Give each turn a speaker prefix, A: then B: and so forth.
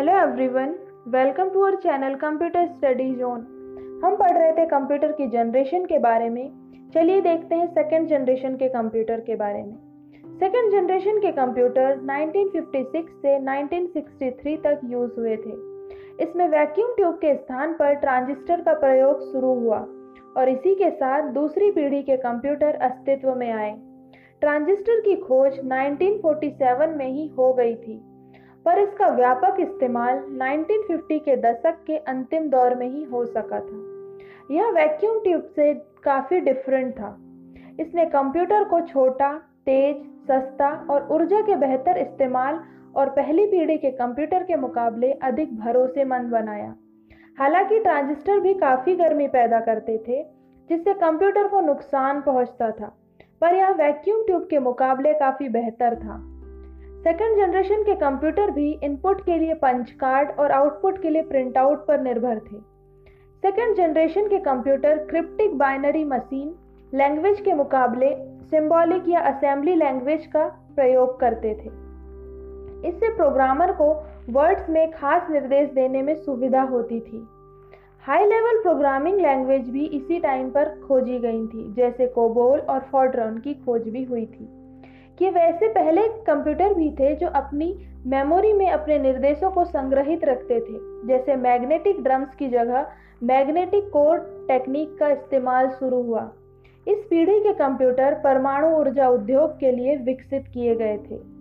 A: Hello everyone welcome to our channel computer study zone हम पढ़ रहे थे कंप्यूटर की जनरेशन के बारे में। चलिए देखते हैं सेकेंड जनरेशन के कंप्यूटर के बारे में। सेकेंड जनरेशन के कंप्यूटर 1956 से 1963 तक यूज़ हुए थे। इसमें वैक्यूम ट्यूब के स्थान पर ट्रांजिस्टर का प्रयोग शुरू हुआ और इसी के साथ दूसरी पीढ़ी के कंप्यूटर अस्तित्व में आए। ट्रांजिस्टर की खोज 1947 में ही हो गई थी। पर इसका व्यापक इस्तेमाल 1950 के दशक के अंतिम दौर में ही हो सका था। यह वैक्यूम ट्यूब से काफ़ी डिफरेंट था। इसने कंप्यूटर को छोटा, तेज, सस्ता और ऊर्जा के बेहतर इस्तेमाल और पहली पीढ़ी के कंप्यूटर के मुकाबले अधिक भरोसेमंद बनाया। हालाँकि ट्रांजिस्टर भी काफ़ी गर्मी पैदा करते थे, जिससे कंप्यूटर को नुकसान पहुँचता था, पर यह वैक्यूम ट्यूब के मुकाबले काफ़ी बेहतर था। सेकेंड जनरेशन के कंप्यूटर भी इनपुट के लिए पंच कार्ड और आउटपुट के लिए प्रिंट आउट पर निर्भर थे। सेकेंड जनरेशन के computer cryptic binary machine language के मुकाबले सिंबॉलिक या असेंबली लैंग्वेज का प्रयोग करते थे। इससे प्रोग्रामर को वर्ड्स में खास निर्देश देने में सुविधा होती थी। हाई लेवल प्रोग्रामिंग लैंग्वेज भी इसी टाइम पर खोजी गई थी, जैसे कोबोल और फॉर्ड्रॉन की खोज भी हुई थी। कि वैसे पहले कंप्यूटर भी थे जो अपनी मेमोरी में अपने निर्देशों को संग्रहित रखते थे, जैसे मैग्नेटिक ड्रम्स की जगह मैग्नेटिक कोर टेक्निक का इस्तेमाल शुरू हुआ। इस पीढ़ी के कंप्यूटर परमाणु ऊर्जा उद्योग के लिए विकसित किए गए थे।